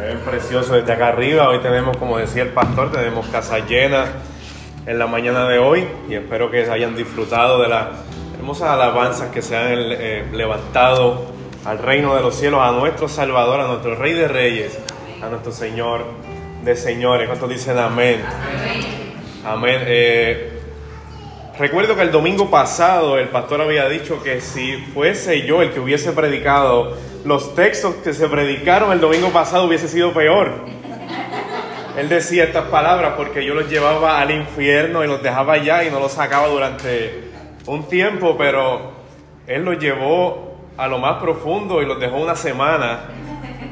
Se precioso desde acá arriba. Hoy tenemos, como decía el pastor, tenemos casa llena en la mañana de hoy y espero que hayan disfrutado de las hermosas alabanzas que se han eh, levantado al reino de los cielos, a nuestro Salvador, a nuestro Rey de Reyes, a nuestro Señor de Señores. ¿Cuántos dicen amén? Amén. Eh, recuerdo que el domingo pasado el pastor había dicho que si fuese yo el que hubiese predicado los textos que se predicaron el domingo pasado hubiese sido peor. Él decía estas palabras porque yo los llevaba al infierno y los dejaba allá y no los sacaba durante un tiempo, pero Él los llevó a lo más profundo y los dejó una semana.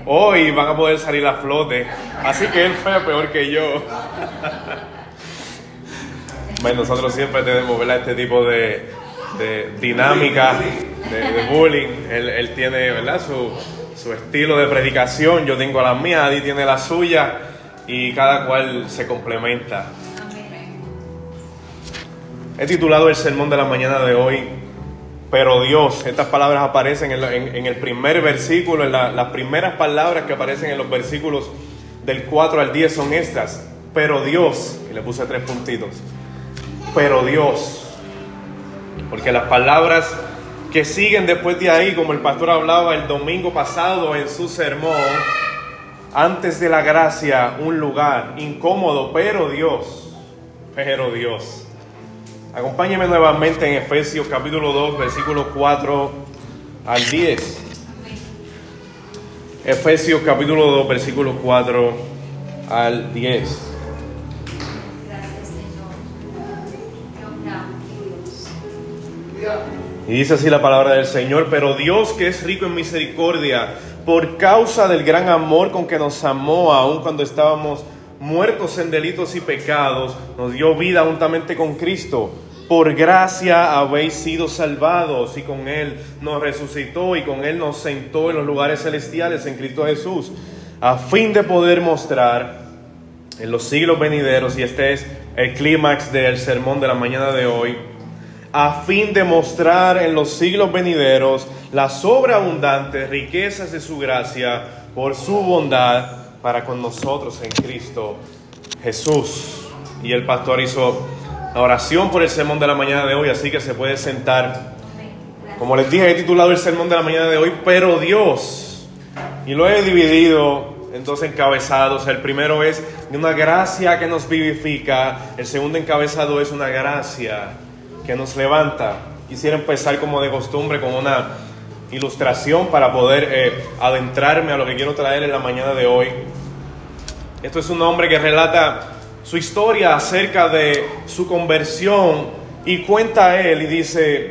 Hoy van a poder salir a flote. Así que Él fue peor que yo. Bueno, nosotros siempre tenemos este tipo de, de dinámica, de, bullying. Él, tiene ¿verdad? Su, su, estilo de predicación, yo tengo la mía, Adi tiene la suya y cada cual se complementa. He titulado el sermón de la mañana de hoy, pero Dios, estas palabras aparecen en, el primer versículo, en las primeras palabras que aparecen en los versículos del 4 al 10 son estas, pero Dios, y le puse tres puntitos, pero Dios, porque las palabras que siguen después de ahí, como el pastor hablaba el domingo pasado en su sermón, antes de la gracia, un lugar incómodo, pero Dios, pero Dios. Acompáñeme nuevamente en Efesios capítulo 2, versículos 4 al 10. Efesios capítulo 2, versículos 4 al 10. Y dice así la palabra del Señor, pero Dios que es rico en misericordia, por causa del gran amor con que nos amó, aun cuando estábamos muertos en delitos y pecados, nos dio vida juntamente con Cristo. Por gracia habéis sido salvados y con Él nos resucitó y con Él nos sentó en los lugares celestiales en Cristo Jesús, a fin de poder mostrar en los siglos venideros, y este es el clímax del sermón de la mañana de hoy, a fin de mostrar en los siglos venideros las sobreabundantes riquezas de su gracia por su bondad para con nosotros en Cristo Jesús. Y el pastor hizo la oración por el sermón de la mañana de hoy, así que se puede sentar. Como les dije, he titulado el sermón de la mañana de hoy, pero Dios. Y lo he dividido en dos encabezados. El primero es una gracia que nos vivifica. El segundo encabezado es una gracia que nos levanta. Quisiera empezar como de costumbre con una ilustración para poder eh, adentrarme a lo que quiero traer en la mañana de hoy. Esto es un hombre que relata su historia acerca de su conversión y cuenta a él y dice,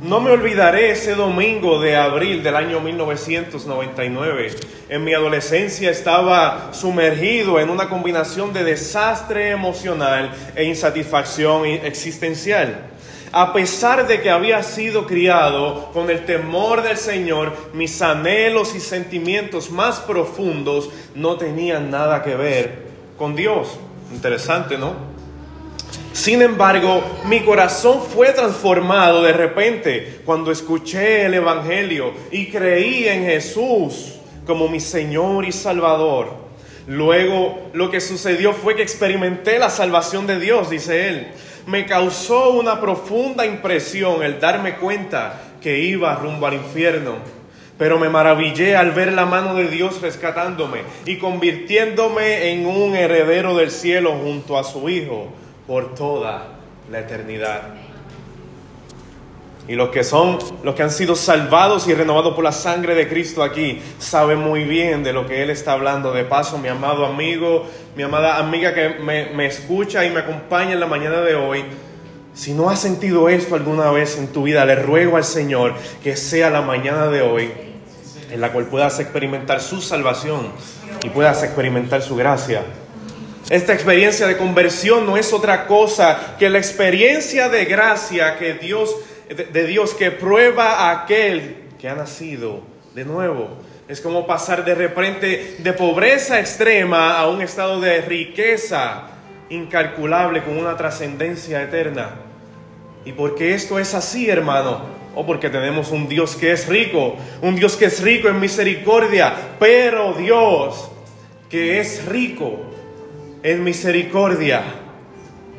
no me olvidaré ese domingo de abril del año 1999. En mi adolescencia estaba sumergido en una combinación de desastre emocional e insatisfacción existencial. A pesar de que había sido criado con el temor del Señor, mis anhelos y sentimientos más profundos no tenían nada que ver con Dios. Interesante, ¿no? Sin embargo, mi corazón fue transformado de repente cuando escuché el Evangelio y creí en Jesús como mi Señor y Salvador. Luego lo que sucedió fue que experimenté la salvación de Dios, dice él me causó una profunda impresión el darme cuenta que iba rumbo al infierno. Pero me maravillé al ver la mano de Dios rescatándome y convirtiéndome en un heredero del cielo junto a su Hijo por toda la eternidad. Y los que son, los que han sido salvados y renovados por la sangre de Cristo aquí, saben muy bien de lo que Él está hablando. De paso, mi amado amigo, mi amada amiga que me, me escucha y me acompaña en la mañana de hoy, si no has sentido esto alguna vez en tu vida, le ruego al Señor que sea la mañana de hoy en la cual puedas experimentar su salvación y puedas experimentar su gracia. Esta experiencia de conversión no es otra cosa que la experiencia de gracia que Dios de Dios que prueba a aquel que ha nacido de nuevo. Es como pasar de repente de pobreza extrema a un estado de riqueza incalculable con una trascendencia eterna. ¿Y porque esto es así, hermano? O porque tenemos un Dios que es rico, un Dios que es rico en misericordia, pero Dios que es rico en misericordia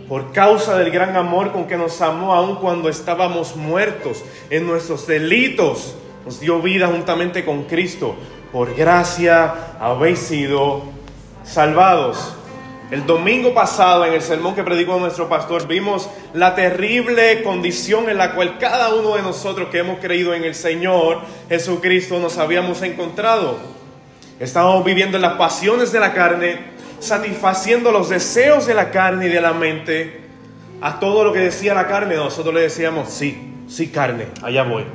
por causa del gran amor con que nos amó aun cuando estábamos muertos en nuestros delitos, nos dio vida juntamente con Cristo. Por gracia habéis sido salvados. El domingo pasado, en el sermón que predicó nuestro pastor, vimos la terrible condición en la cual cada uno de nosotros que hemos creído en el Señor Jesucristo nos habíamos encontrado. Estábamos viviendo en las pasiones de la carne, satisfaciendo los deseos de la carne y de la mente, a todo lo que decía la carne, nosotros le decíamos, sí, sí carne, allá voy.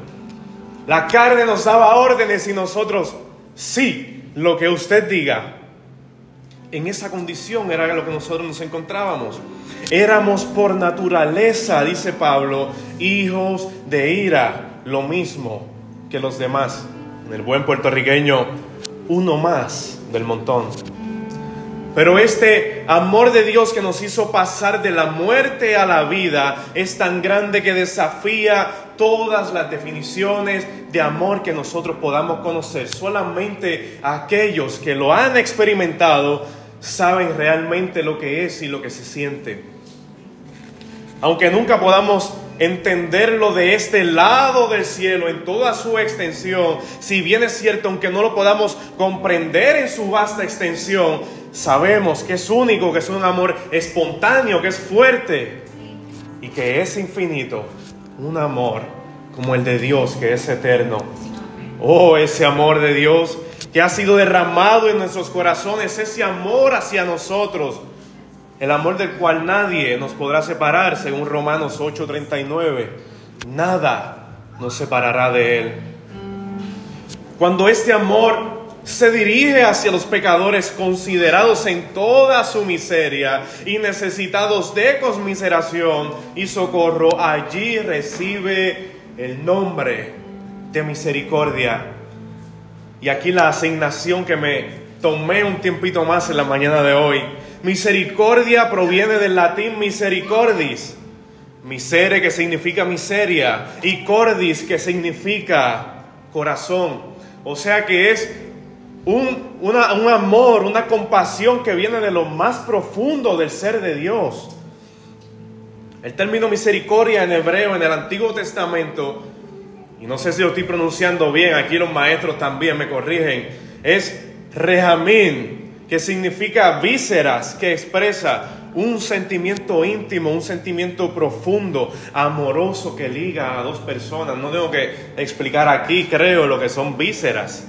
La carne nos daba órdenes y nosotros, sí, lo que usted diga. En esa condición era lo que nosotros nos encontrábamos. Éramos por naturaleza, dice Pablo, hijos de ira, lo mismo que los demás. El buen puertorriqueño, uno más del montón. Pero este amor de Dios que nos hizo pasar de la muerte a la vida es tan grande que desafía todas las definiciones de amor que nosotros podamos conocer. Solamente aquellos que lo han experimentado saben realmente lo que es y lo que se siente. Aunque nunca podamos entenderlo de este lado del cielo en toda su extensión, si bien es cierto, aunque no lo podamos comprender en su vasta extensión, sabemos que es único, que es un amor espontáneo, que es fuerte y que es infinito. Un amor como el de Dios, que es eterno. Oh, ese amor de Dios que ha sido derramado en nuestros corazones, ese amor hacia nosotros, el amor del cual nadie nos podrá separar, según Romanos 8:39. Nada nos separará de Él. Cuando este amor se dirige hacia los pecadores considerados en toda su miseria y necesitados de conmiseración y socorro, allí recibe el nombre de misericordia. Y aquí la asignación que me tomé un tiempito más en la mañana de hoy. Misericordia proviene del latín misericordis. Misere que significa miseria y cordis que significa corazón. O sea que es un, un amor, una compasión que viene de lo más profundo del ser de Dios. El término misericordia en hebreo, en el Antiguo Testamento, y no sé si lo estoy pronunciando bien, aquí los maestros también me corrigen, es rejamín, que significa vísceras, que expresa un sentimiento íntimo, un sentimiento profundo, amoroso que liga a dos personas. No tengo que explicar aquí, creo, lo que son vísceras.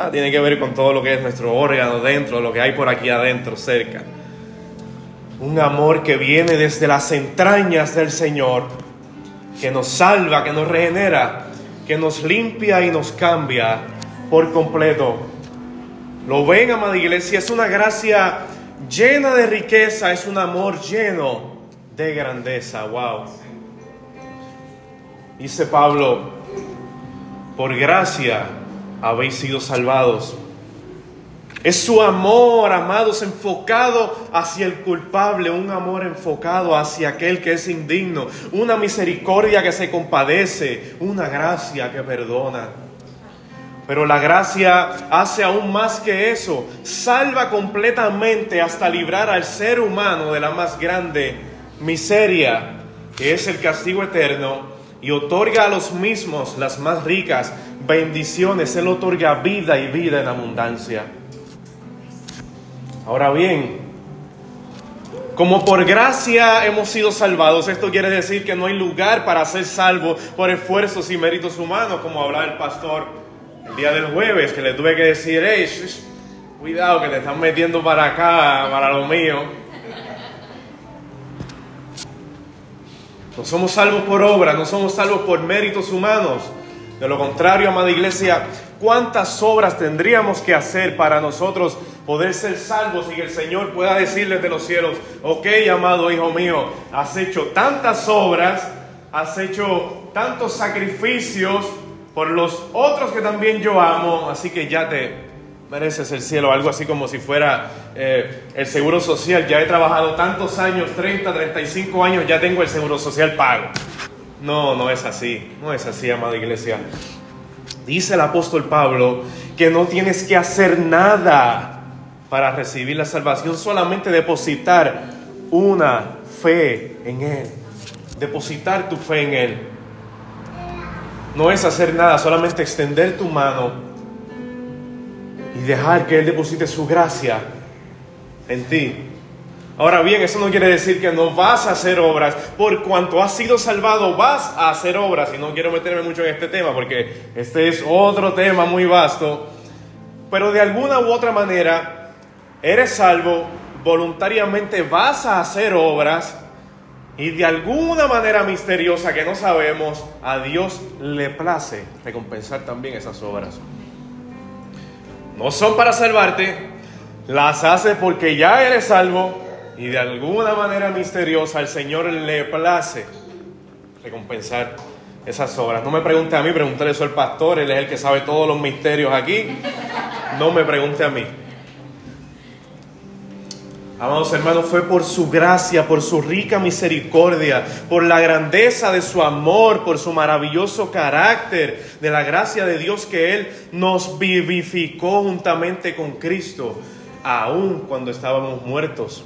Ah, tiene que ver con todo lo que es nuestro órgano dentro, lo que hay por aquí adentro, cerca. Un amor que viene desde las entrañas del Señor, que nos salva, que nos regenera, que nos limpia y nos cambia por completo. Lo ven, amada iglesia, es una gracia llena de riqueza, es un amor lleno de grandeza. Wow. Dice Pablo, por gracia habéis sido salvados. Es su amor, amados, enfocado hacia el culpable, un amor enfocado hacia aquel que es indigno, una misericordia que se compadece, una gracia que perdona. Pero la gracia hace aún más que eso, salva completamente hasta librar al ser humano de la más grande miseria, que es el castigo eterno, y otorga a los mismos las más ricas bendiciones, Él otorga vida y vida en abundancia. Ahora bien, como por gracia hemos sido salvados, esto quiere decir que no hay lugar para ser salvo por esfuerzos y méritos humanos, como hablaba el pastor el día del jueves, que le tuve que decir, hey, cuidado que te están metiendo para acá, para lo mío. No somos salvos por obra, no somos salvos por méritos humanos. De lo contrario, amada iglesia, ¿cuántas obras tendríamos que hacer para nosotros poder ser salvos y que el Señor pueda decirles de los cielos, ok, amado hijo mío, has hecho tantas obras, has hecho tantos sacrificios por los otros que también yo amo, así que ya te mereces el cielo, algo así como si fuera eh, el seguro social, ya he trabajado tantos años, 30, 35 años, ya tengo el seguro social pago. No, no es así, no es así, amada iglesia. Dice el apóstol Pablo que no tienes que hacer nada para recibir la salvación, solamente depositar una fe en Él. Depositar tu fe en Él. No es hacer nada, solamente extender tu mano y dejar que Él deposite su gracia en ti. Ahora bien, eso no quiere decir que no vas a hacer obras. Por cuanto has sido salvado, vas a hacer obras. Y no quiero meterme mucho en este tema porque este es otro tema muy vasto. Pero de alguna u otra manera, eres salvo, voluntariamente vas a hacer obras. Y de alguna manera misteriosa que no sabemos, a Dios le place recompensar también esas obras. No son para salvarte, las haces porque ya eres salvo y de alguna manera misteriosa el Señor le place recompensar esas obras. No me pregunte a mí, pregúntale eso al pastor, él es el que sabe todos los misterios aquí. No me pregunte a mí. Amados hermanos, fue por su gracia, por su rica misericordia, por la grandeza de su amor, por su maravilloso carácter, de la gracia de Dios que Él nos vivificó juntamente con Cristo, aun cuando estábamos muertos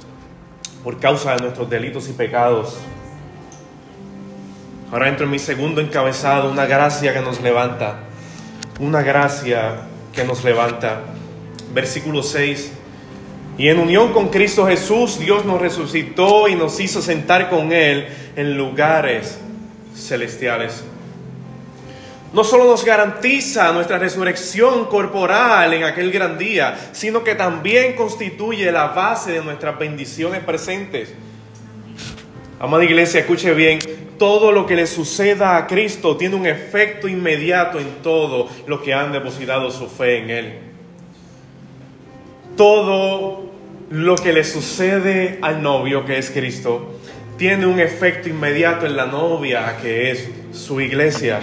por causa de nuestros delitos y pecados. Ahora entro en mi segundo encabezado, una gracia que nos levanta, una gracia que nos levanta. Versículo 6. Y en unión con Cristo Jesús, Dios nos resucitó y nos hizo sentar con Él en lugares celestiales no solo nos garantiza nuestra resurrección corporal en aquel gran día, sino que también constituye la base de nuestras bendiciones presentes. Amada iglesia, escuche bien, todo lo que le suceda a Cristo tiene un efecto inmediato en todo lo que han depositado su fe en Él. Todo lo que le sucede al novio que es Cristo tiene un efecto inmediato en la novia que es su iglesia.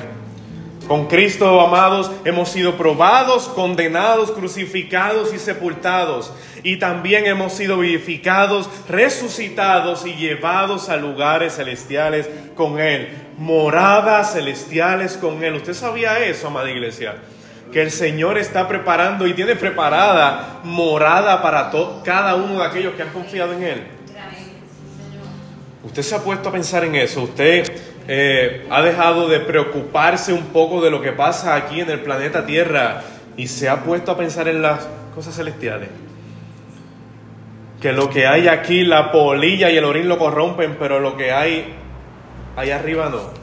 Con Cristo, amados, hemos sido probados, condenados, crucificados y sepultados. Y también hemos sido vivificados, resucitados y llevados a lugares celestiales con Él. Moradas celestiales con Él. ¿Usted sabía eso, amada iglesia? Que el Señor está preparando y tiene preparada morada para cada uno de aquellos que han confiado en Él. Usted se ha puesto a pensar en eso. Usted eh, ha dejado de preocuparse un poco de lo que pasa aquí en el planeta Tierra y se ha puesto a pensar en las cosas celestiales. Que lo que hay aquí, la polilla y el orín lo corrompen, pero lo que hay allá arriba no.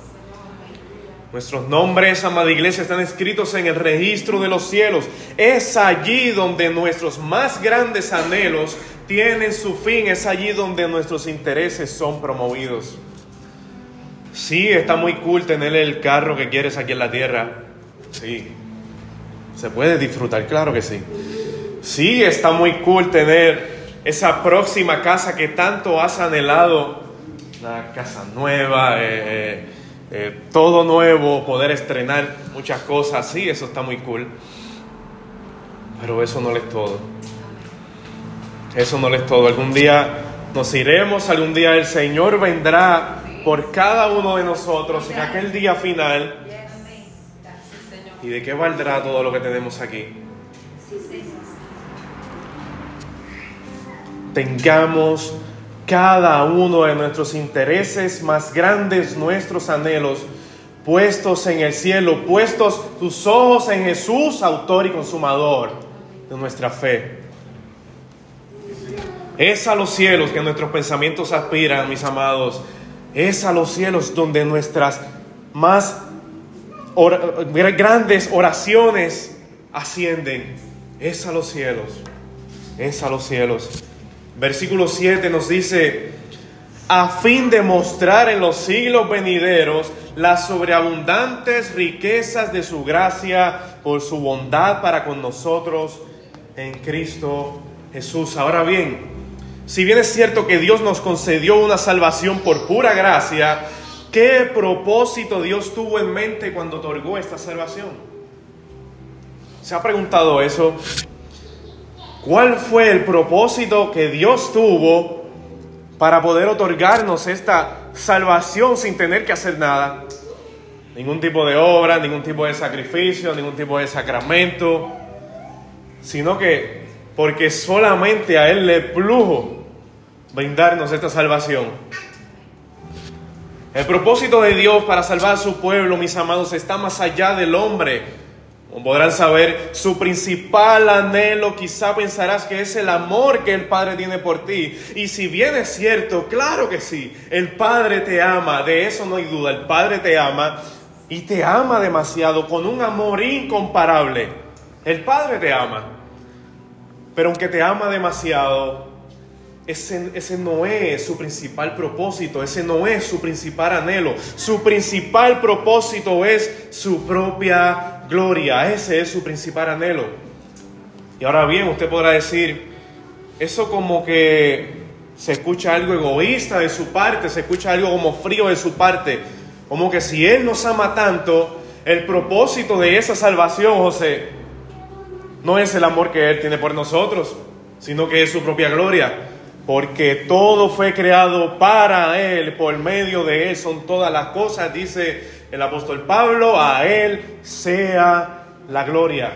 Nuestros nombres, amada iglesia, están escritos en el registro de los cielos. Es allí donde nuestros más grandes anhelos tienen su fin. Es allí donde nuestros intereses son promovidos. Sí, está muy cool tener el carro que quieres aquí en la tierra. Sí. Se puede disfrutar, claro que sí. Sí, está muy cool tener esa próxima casa que tanto has anhelado. Una casa nueva, eh, eh, eh, todo nuevo, poder estrenar muchas cosas. Sí, eso está muy cool. Pero eso no es todo. Eso no es todo. Algún día nos iremos, algún día el Señor vendrá por cada uno de nosotros en aquel día final. ¿Y de qué valdrá todo lo que tenemos aquí? Tengamos cada uno de nuestros intereses más grandes, nuestros anhelos, puestos en el cielo, puestos tus ojos en Jesús, autor y consumador de nuestra fe. Es a los cielos que nuestros pensamientos aspiran, mis amados, es a los cielos donde nuestras más grandes oraciones ascienden. Es a los cielos. Es a los cielos. Versículo 7 nos dice, a fin de mostrar en los siglos venideros las sobreabundantes riquezas de su gracia por su bondad para con nosotros en Cristo Jesús. Ahora bien, si bien es cierto que Dios nos concedió una salvación por pura gracia, ¿qué propósito Dios tuvo en mente cuando otorgó esta salvación? ¿Se ha preguntado eso? ¿Cuál fue el propósito que Dios tuvo para poder otorgarnos esta salvación sin tener que hacer nada? Ningún tipo de obra, ningún tipo de sacrificio, ningún tipo de sacramento, sino que porque solamente a Él le plujo brindarnos esta salvación. El propósito de Dios para salvar a su pueblo, mis amados, está más allá del hombre. Como podrán saber, su principal anhelo quizá pensarás que es el amor que el Padre tiene por ti. Y si bien es cierto, claro que sí, el Padre te ama, de eso no hay duda, el Padre te ama y te ama demasiado, con un amor incomparable. El Padre te ama, pero aunque te ama demasiado, ese, ese, no es su principal propósito, ese no es su principal anhelo. Su principal propósito es su propia gloria, ese es su principal anhelo. Y ahora bien, usted podrá decir, eso como que se escucha algo egoísta de su parte, se escucha algo como frío de su parte. Como que si Él nos ama tanto, el propósito de esa salvación, José, no es el amor que Él tiene por nosotros, sino que es su propia gloria. Porque todo fue creado para Él, por medio de Él son todas las cosas, dice el apóstol Pablo, a Él sea la gloria.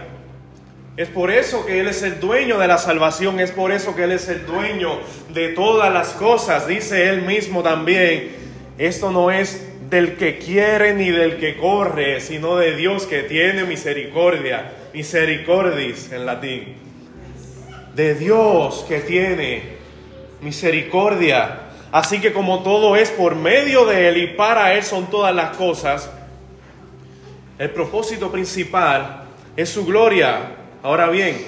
Es por eso que Él es el dueño de la salvación, es por eso que Él es el dueño de todas las cosas, dice Él mismo también. Esto no es del que quiere ni del que corre, sino de Dios que tiene misericordia, misericordis en latín. De Dios que tiene misericordia. Así que como todo es por medio de Él y para Él son todas las cosas, el propósito principal es su gloria. Ahora bien,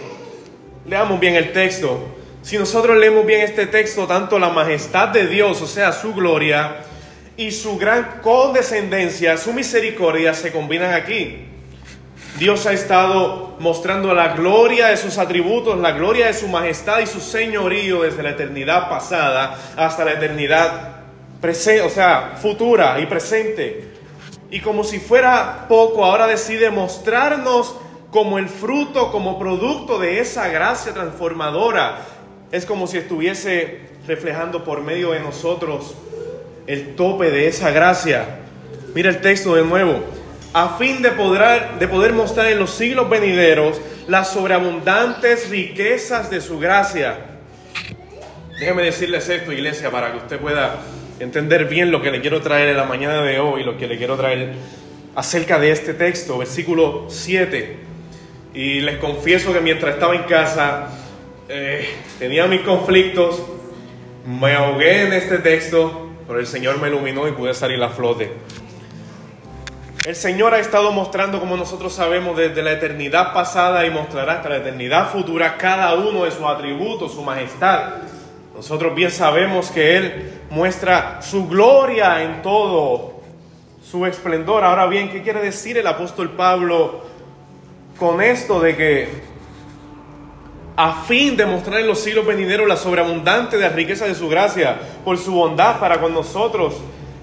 leamos bien el texto. Si nosotros leemos bien este texto, tanto la majestad de Dios, o sea, su gloria, y su gran condescendencia, su misericordia se combinan aquí. Dios ha estado mostrando la gloria de sus atributos, la gloria de su majestad y su señorío desde la eternidad pasada hasta la eternidad presente, o sea, futura y presente. Y como si fuera poco, ahora decide mostrarnos como el fruto, como producto de esa gracia transformadora. Es como si estuviese reflejando por medio de nosotros el tope de esa gracia. Mira el texto de nuevo. A fin de poder, de poder mostrar en los siglos venideros las sobreabundantes riquezas de su gracia. Déjeme decirles esto, iglesia, para que usted pueda entender bien lo que le quiero traer en la mañana de hoy, lo que le quiero traer acerca de este texto, versículo 7. Y les confieso que mientras estaba en casa, eh, tenía mis conflictos, me ahogué en este texto, pero el Señor me iluminó y pude salir a flote. El Señor ha estado mostrando, como nosotros sabemos, desde la eternidad pasada y mostrará hasta la eternidad futura cada uno de sus atributos, su majestad. Nosotros bien sabemos que Él muestra su gloria en todo, su esplendor. Ahora bien, ¿qué quiere decir el apóstol Pablo con esto de que a fin de mostrar en los siglos venideros la sobreabundante de la riqueza de su gracia, por su bondad para con nosotros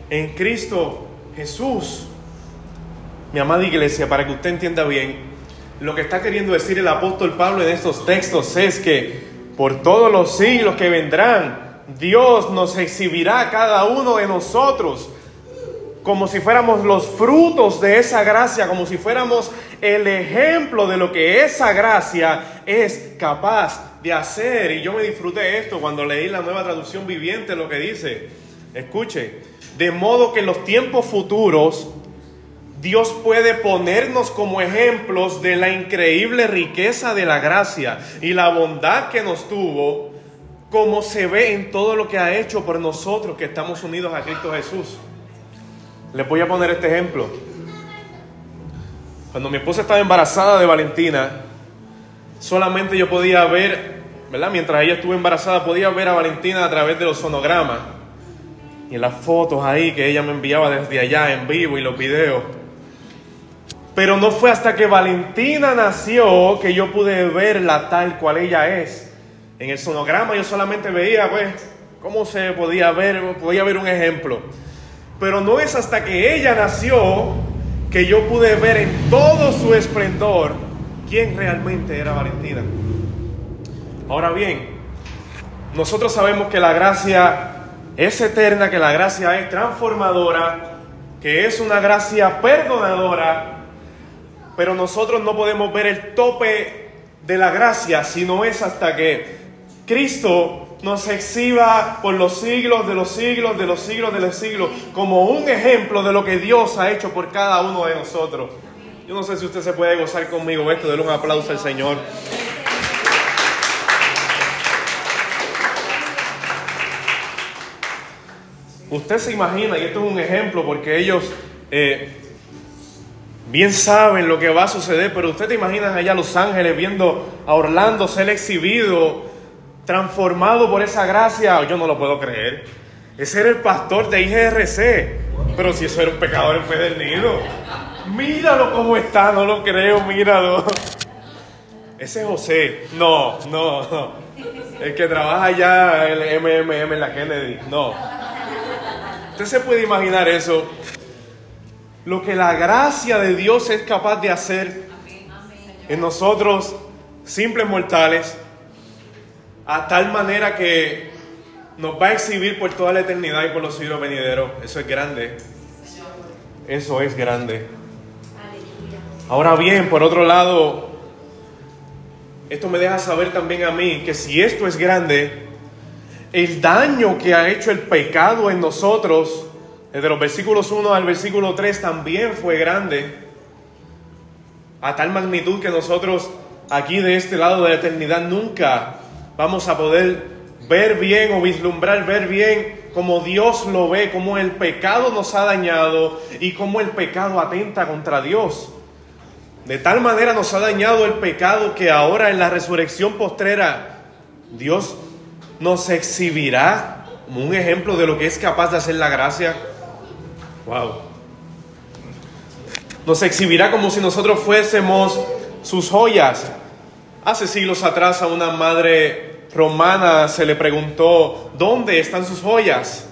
en Cristo Jesús. Mi amada iglesia, para que usted entienda bien, lo que está queriendo decir el apóstol Pablo en estos textos es que por todos los siglos que vendrán, Dios nos exhibirá a cada uno de nosotros como si fuéramos los frutos de esa gracia, como si fuéramos el ejemplo de lo que esa gracia es capaz de hacer. Y yo me disfruté esto cuando leí la nueva traducción viviente, lo que dice, escuche, de modo que en los tiempos futuros Dios puede ponernos como ejemplos de la increíble riqueza de la gracia y la bondad que nos tuvo, como se ve en todo lo que ha hecho por nosotros que estamos unidos a Cristo Jesús. Les voy a poner este ejemplo. Cuando mi esposa estaba embarazada de Valentina, solamente yo podía ver, ¿verdad? Mientras ella estuvo embarazada, podía ver a Valentina a través de los sonogramas y las fotos ahí que ella me enviaba desde allá en vivo y los videos. Pero no fue hasta que Valentina nació que yo pude verla tal cual ella es. En el sonograma yo solamente veía, pues, cómo se podía ver, podía ver un ejemplo. Pero no es hasta que ella nació que yo pude ver en todo su esplendor quién realmente era Valentina. Ahora bien, nosotros sabemos que la gracia es eterna, que la gracia es transformadora, que es una gracia perdonadora, pero nosotros no podemos ver el tope de la gracia, si no es hasta que Cristo nos exhiba por los siglos de los siglos de los siglos de los siglos como un ejemplo de lo que Dios ha hecho por cada uno de nosotros. Yo no sé si usted se puede gozar conmigo esto, denle un aplauso al Señor. Usted se imagina, y esto es un ejemplo porque ellos eh, bien saben lo que va a suceder, pero usted te imagina allá Los Ángeles viendo a Orlando ser exhibido, transformado por esa gracia. Yo no lo puedo creer. Ese era el pastor de IGRC, pero si eso era un pecador empedernido. Míralo cómo está, no lo creo, míralo. Ese es José. No, no, no. El que trabaja allá, el MMM en la Kennedy. No. Usted se puede imaginar eso. Lo que la gracia de Dios es capaz de hacer en nosotros, simples mortales, a tal manera que nos va a exhibir por toda la eternidad y por los siglos venideros. Eso es grande. Eso es grande. Ahora bien, por otro lado, esto me deja saber también a mí que si esto es grande, el daño que ha hecho el pecado en nosotros, desde los versículos 1 al versículo 3, también fue grande, a tal magnitud que nosotros aquí de este lado de la eternidad nunca vamos a poder ver bien o vislumbrar, ver bien como Dios lo ve, como el pecado nos ha dañado y cómo el pecado atenta contra Dios. De tal manera nos ha dañado el pecado que ahora en la resurrección postrera Dios nos exhibirá como un ejemplo de lo que es capaz de hacer la gracia. Wow. Nos exhibirá como si nosotros fuésemos sus joyas. Hace siglos atrás a una madre romana se le preguntó, ¿dónde están sus joyas?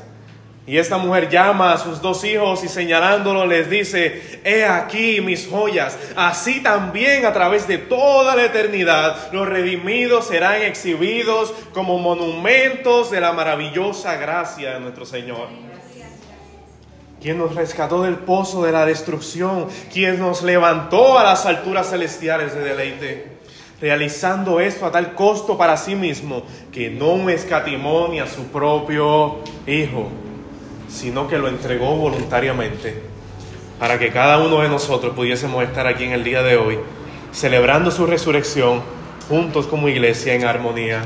Y esta mujer llama a sus dos hijos y señalándolo les dice, he aquí mis joyas. Así también a través de toda la eternidad los redimidos serán exhibidos como monumentos de la maravillosa gracia de nuestro Señor. Quien nos rescató del pozo de la destrucción, quien nos levantó a las alturas celestiales de deleite realizando esto a tal costo para sí mismo que no escatimó ni a su propio Hijo sino que lo entregó voluntariamente para que cada uno de nosotros pudiésemos estar aquí en el día de hoy, celebrando su resurrección juntos como iglesia en armonía.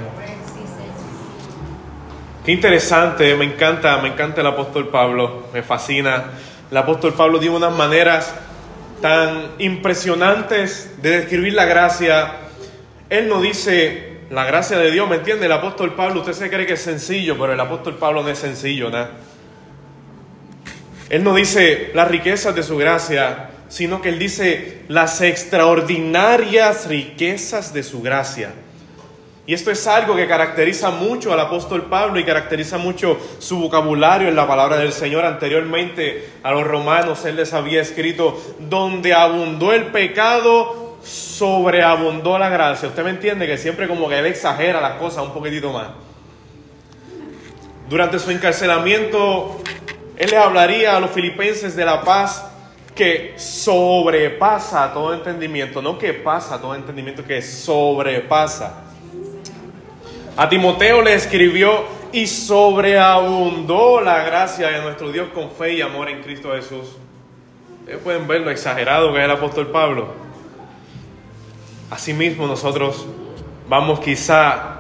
Qué interesante, me encanta, me encanta el apóstol Pablo, me fascina. El apóstol Pablo dio unas maneras tan impresionantes de describir la gracia. Él no dice la gracia de Dios, ¿me entiende? El apóstol Pablo, usted se cree que es sencillo, pero el apóstol Pablo no es sencillo, ¿no? Él no dice las riquezas de su gracia, sino que Él dice las extraordinarias riquezas de su gracia. Y esto es algo que caracteriza mucho al apóstol Pablo y caracteriza mucho su vocabulario en la palabra del Señor. Anteriormente a los romanos Él les había escrito, donde abundó el pecado, sobreabundó la gracia. Usted me entiende que siempre como que Él exagera las cosas un poquitito más. Durante su encarcelamiento él le hablaría a los filipenses de la paz que sobrepasa todo entendimiento, no que pasa todo entendimiento, que sobrepasa. A Timoteo le escribió y sobreabundó la gracia de nuestro Dios con fe y amor en Cristo Jesús. Ustedes pueden ver lo exagerado que es el apóstol Pablo. Asimismo nosotros vamos quizá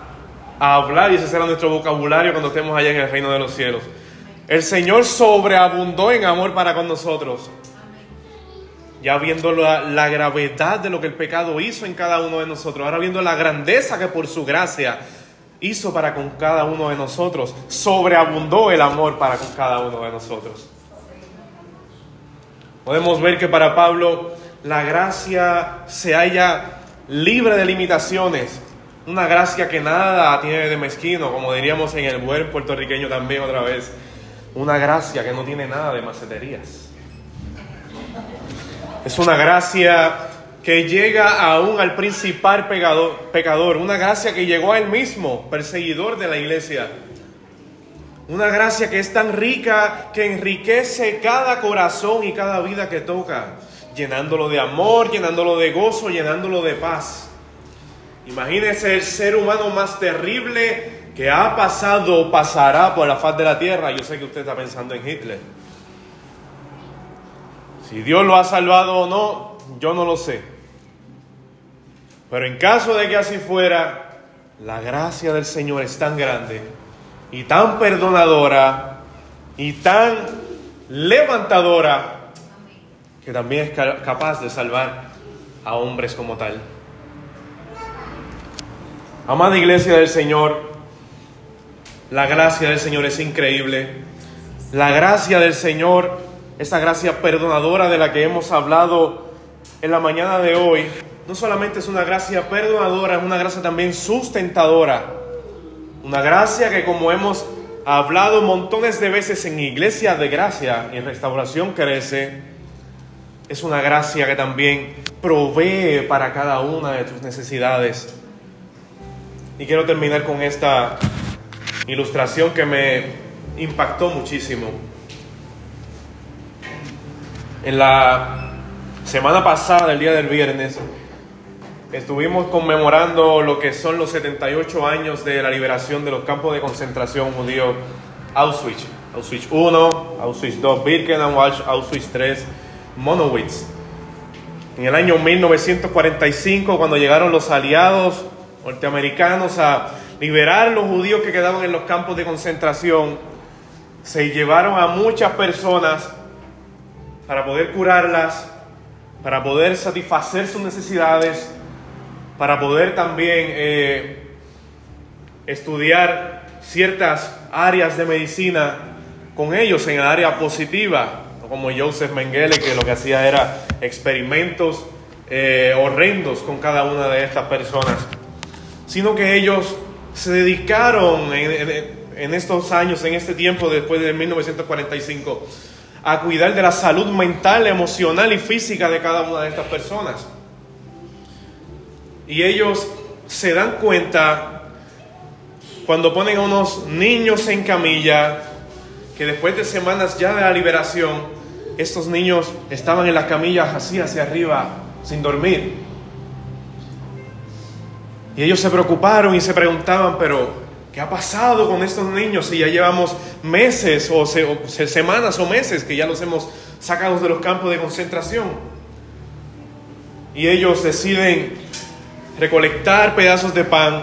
a hablar y ese será nuestro vocabulario cuando estemos allá en el reino de los cielos. El Señor sobreabundó en amor para con nosotros. Ya viendo la, gravedad de lo que el pecado hizo en cada uno de nosotros, ahora viendo la grandeza que por su gracia hizo para con cada uno de nosotros, sobreabundó el amor para con cada uno de nosotros. Podemos ver que para Pablo la gracia se halla libre de limitaciones, una gracia que nada tiene de mezquino, como diríamos en el buen puertorriqueño también otra vez una gracia que no tiene nada de maceterías. Es una gracia que llega aún al principal pecador, una gracia que llegó a él mismo, perseguidor de la iglesia. Una gracia que es tan rica que enriquece cada corazón y cada vida que toca, llenándolo de amor, llenándolo de gozo, llenándolo de paz. Imagínese el ser humano más terrible que ha pasado o pasará por la faz de la tierra. Yo sé que usted está pensando en Hitler. Si Dios lo ha salvado o no, yo no lo sé. Pero en caso de que así fuera, la gracia del Señor es tan grande y tan perdonadora y tan levantadora que también es capaz de salvar a hombres como tal. Amada iglesia del Señor, la gracia del Señor es increíble. La gracia del Señor, esa gracia perdonadora de la que hemos hablado en la mañana de hoy, no solamente es una gracia perdonadora, es una gracia también sustentadora. Una gracia que como hemos hablado montones de veces en iglesia de gracia y restauración crece, es una gracia que también provee para cada una de tus necesidades. Y quiero terminar con esta ilustración que me impactó muchísimo. En la semana pasada, el día del viernes, estuvimos conmemorando lo que son los 78 años de la liberación de los campos de concentración judíos Auschwitz. Auschwitz 1, Auschwitz 2, Birkenau, Auschwitz 3, Monowitz. En el año 1945, cuando llegaron los aliados norteamericanos a liberar los judíos que quedaban en los campos de concentración, se llevaron a muchas personas para poder curarlas, para poder satisfacer sus necesidades, para poder también eh, estudiar ciertas áreas de medicina con ellos en el área positiva, como Joseph Mengele, que lo que hacía era experimentos eh, horrendos con cada una de estas personas, sino que ellos se dedicaron en, estos años, en este tiempo, después de 1945, a cuidar de la salud mental, emocional y física de cada una de estas personas. Y ellos se dan cuenta cuando ponen a unos niños en camilla, que después de semanas ya de la liberación, estos niños estaban en las camillas así hacia arriba, sin dormir. Y ellos se preocuparon y se preguntaban, pero ¿qué ha pasado con estos niños si ya llevamos meses o, semanas o meses que ya los hemos sacado de los campos de concentración? Y ellos deciden recolectar pedazos de pan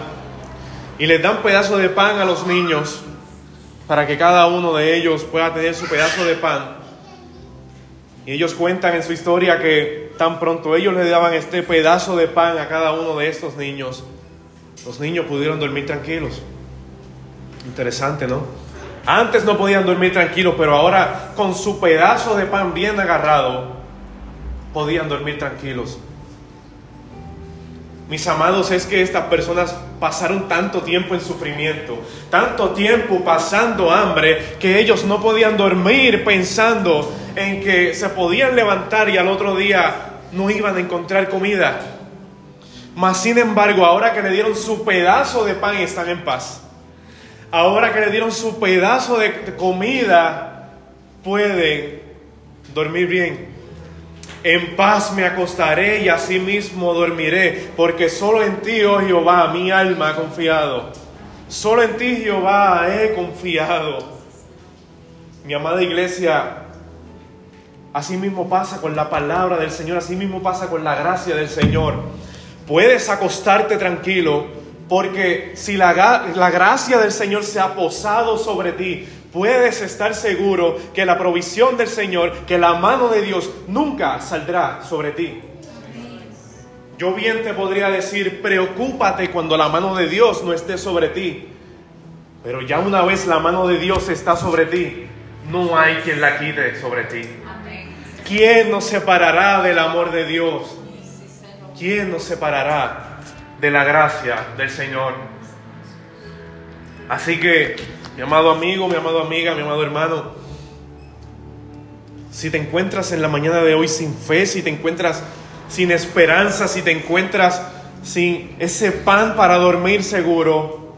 y les dan pedazos de pan a los niños para que cada uno de ellos pueda tener su pedazo de pan. Y ellos cuentan en su historia que tan pronto ellos le daban este pedazo de pan a cada uno de estos niños, los niños pudieron dormir tranquilos. Interesante, ¿no? Antes no podían dormir tranquilos, pero ahora con su pedazo de pan bien agarrado, podían dormir tranquilos. Mis amados, es que estas personas pasaron tanto tiempo en sufrimiento, tanto tiempo pasando hambre, que ellos no podían dormir pensando en que se podían levantar y al otro día no iban a encontrar comida. Mas sin embargo, ahora que le dieron su pedazo de pan, están en paz. Ahora que le dieron su pedazo de comida, pueden dormir bien. En paz me acostaré y asimismo dormiré, porque solo en ti, oh Jehová, mi alma ha confiado. Solo en ti, Jehová, he confiado. Mi amada iglesia, así mismo pasa con la palabra del Señor, así mismo pasa con la gracia del Señor puedes acostarte tranquilo porque si la, la, gracia del Señor se ha posado sobre ti, puedes estar seguro que la provisión del Señor, que la mano de Dios nunca saldrá sobre ti. Yo bien te podría decir, preocúpate cuando la mano de Dios no esté sobre ti. Pero ya una vez la mano de Dios está sobre ti, no hay quien la quite sobre ti. ¿Quién nos separará del amor de Dios? ¿quién nos separará de la gracia del Señor? Así que, mi amado amigo, mi amado amiga, mi amado hermano, si te encuentras en la mañana de hoy sin fe, si te encuentras sin esperanza, si te encuentras sin ese pan para dormir seguro,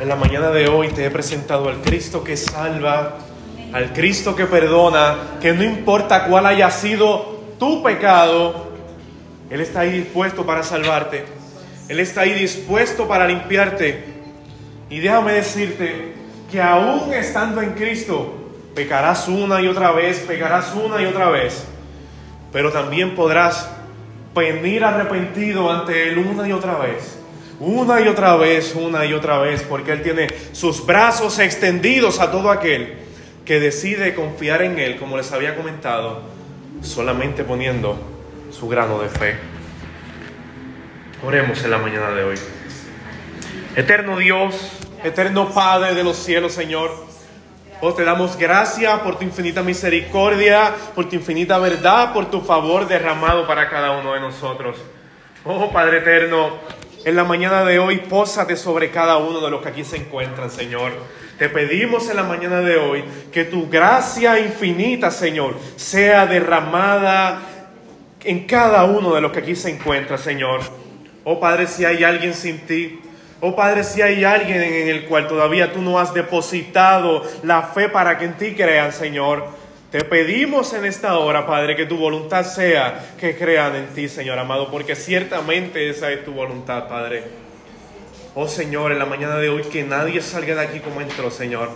en la mañana de hoy te he presentado al Cristo que salva, al Cristo que perdona, que no importa cuál haya sido tu pecado, Él está ahí dispuesto para salvarte. Él está ahí dispuesto para limpiarte. Y déjame decirte que aún estando en Cristo, pecarás una y otra vez, pecarás una y otra vez. Pero también podrás venir arrepentido ante Él una y otra vez. Una y otra vez, una y otra vez, porque Él tiene sus brazos extendidos a todo aquel que decide confiar en Él, como les había comentado, solamente poniendo su grano de fe. Oremos en la mañana de hoy. Eterno Dios, eterno Padre de los cielos, Señor. Oh, te damos gracias por tu infinita misericordia, por tu infinita verdad, por tu favor derramado para cada uno de nosotros. Oh, Padre eterno, en la mañana de hoy, pósate sobre cada uno de los que aquí se encuentran, Señor. Te pedimos en la mañana de hoy que tu gracia infinita, Señor, sea derramada en cada uno de los que aquí se encuentra, Señor. Oh Padre, si hay alguien sin ti, oh Padre, si hay alguien en el cual todavía tú no has depositado la fe para que en ti crean, Señor. Te pedimos en esta hora, Padre, que tu voluntad sea que crean en ti, Señor amado, porque ciertamente esa es tu voluntad, Padre. Oh Señor, en la mañana de hoy que nadie salga de aquí como entró, Señor,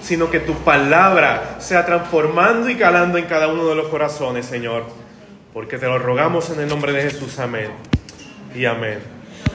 sino que tu palabra sea transformando y calando en cada uno de los corazones, Señor, porque te lo rogamos en el nombre de Jesús, amén y amén.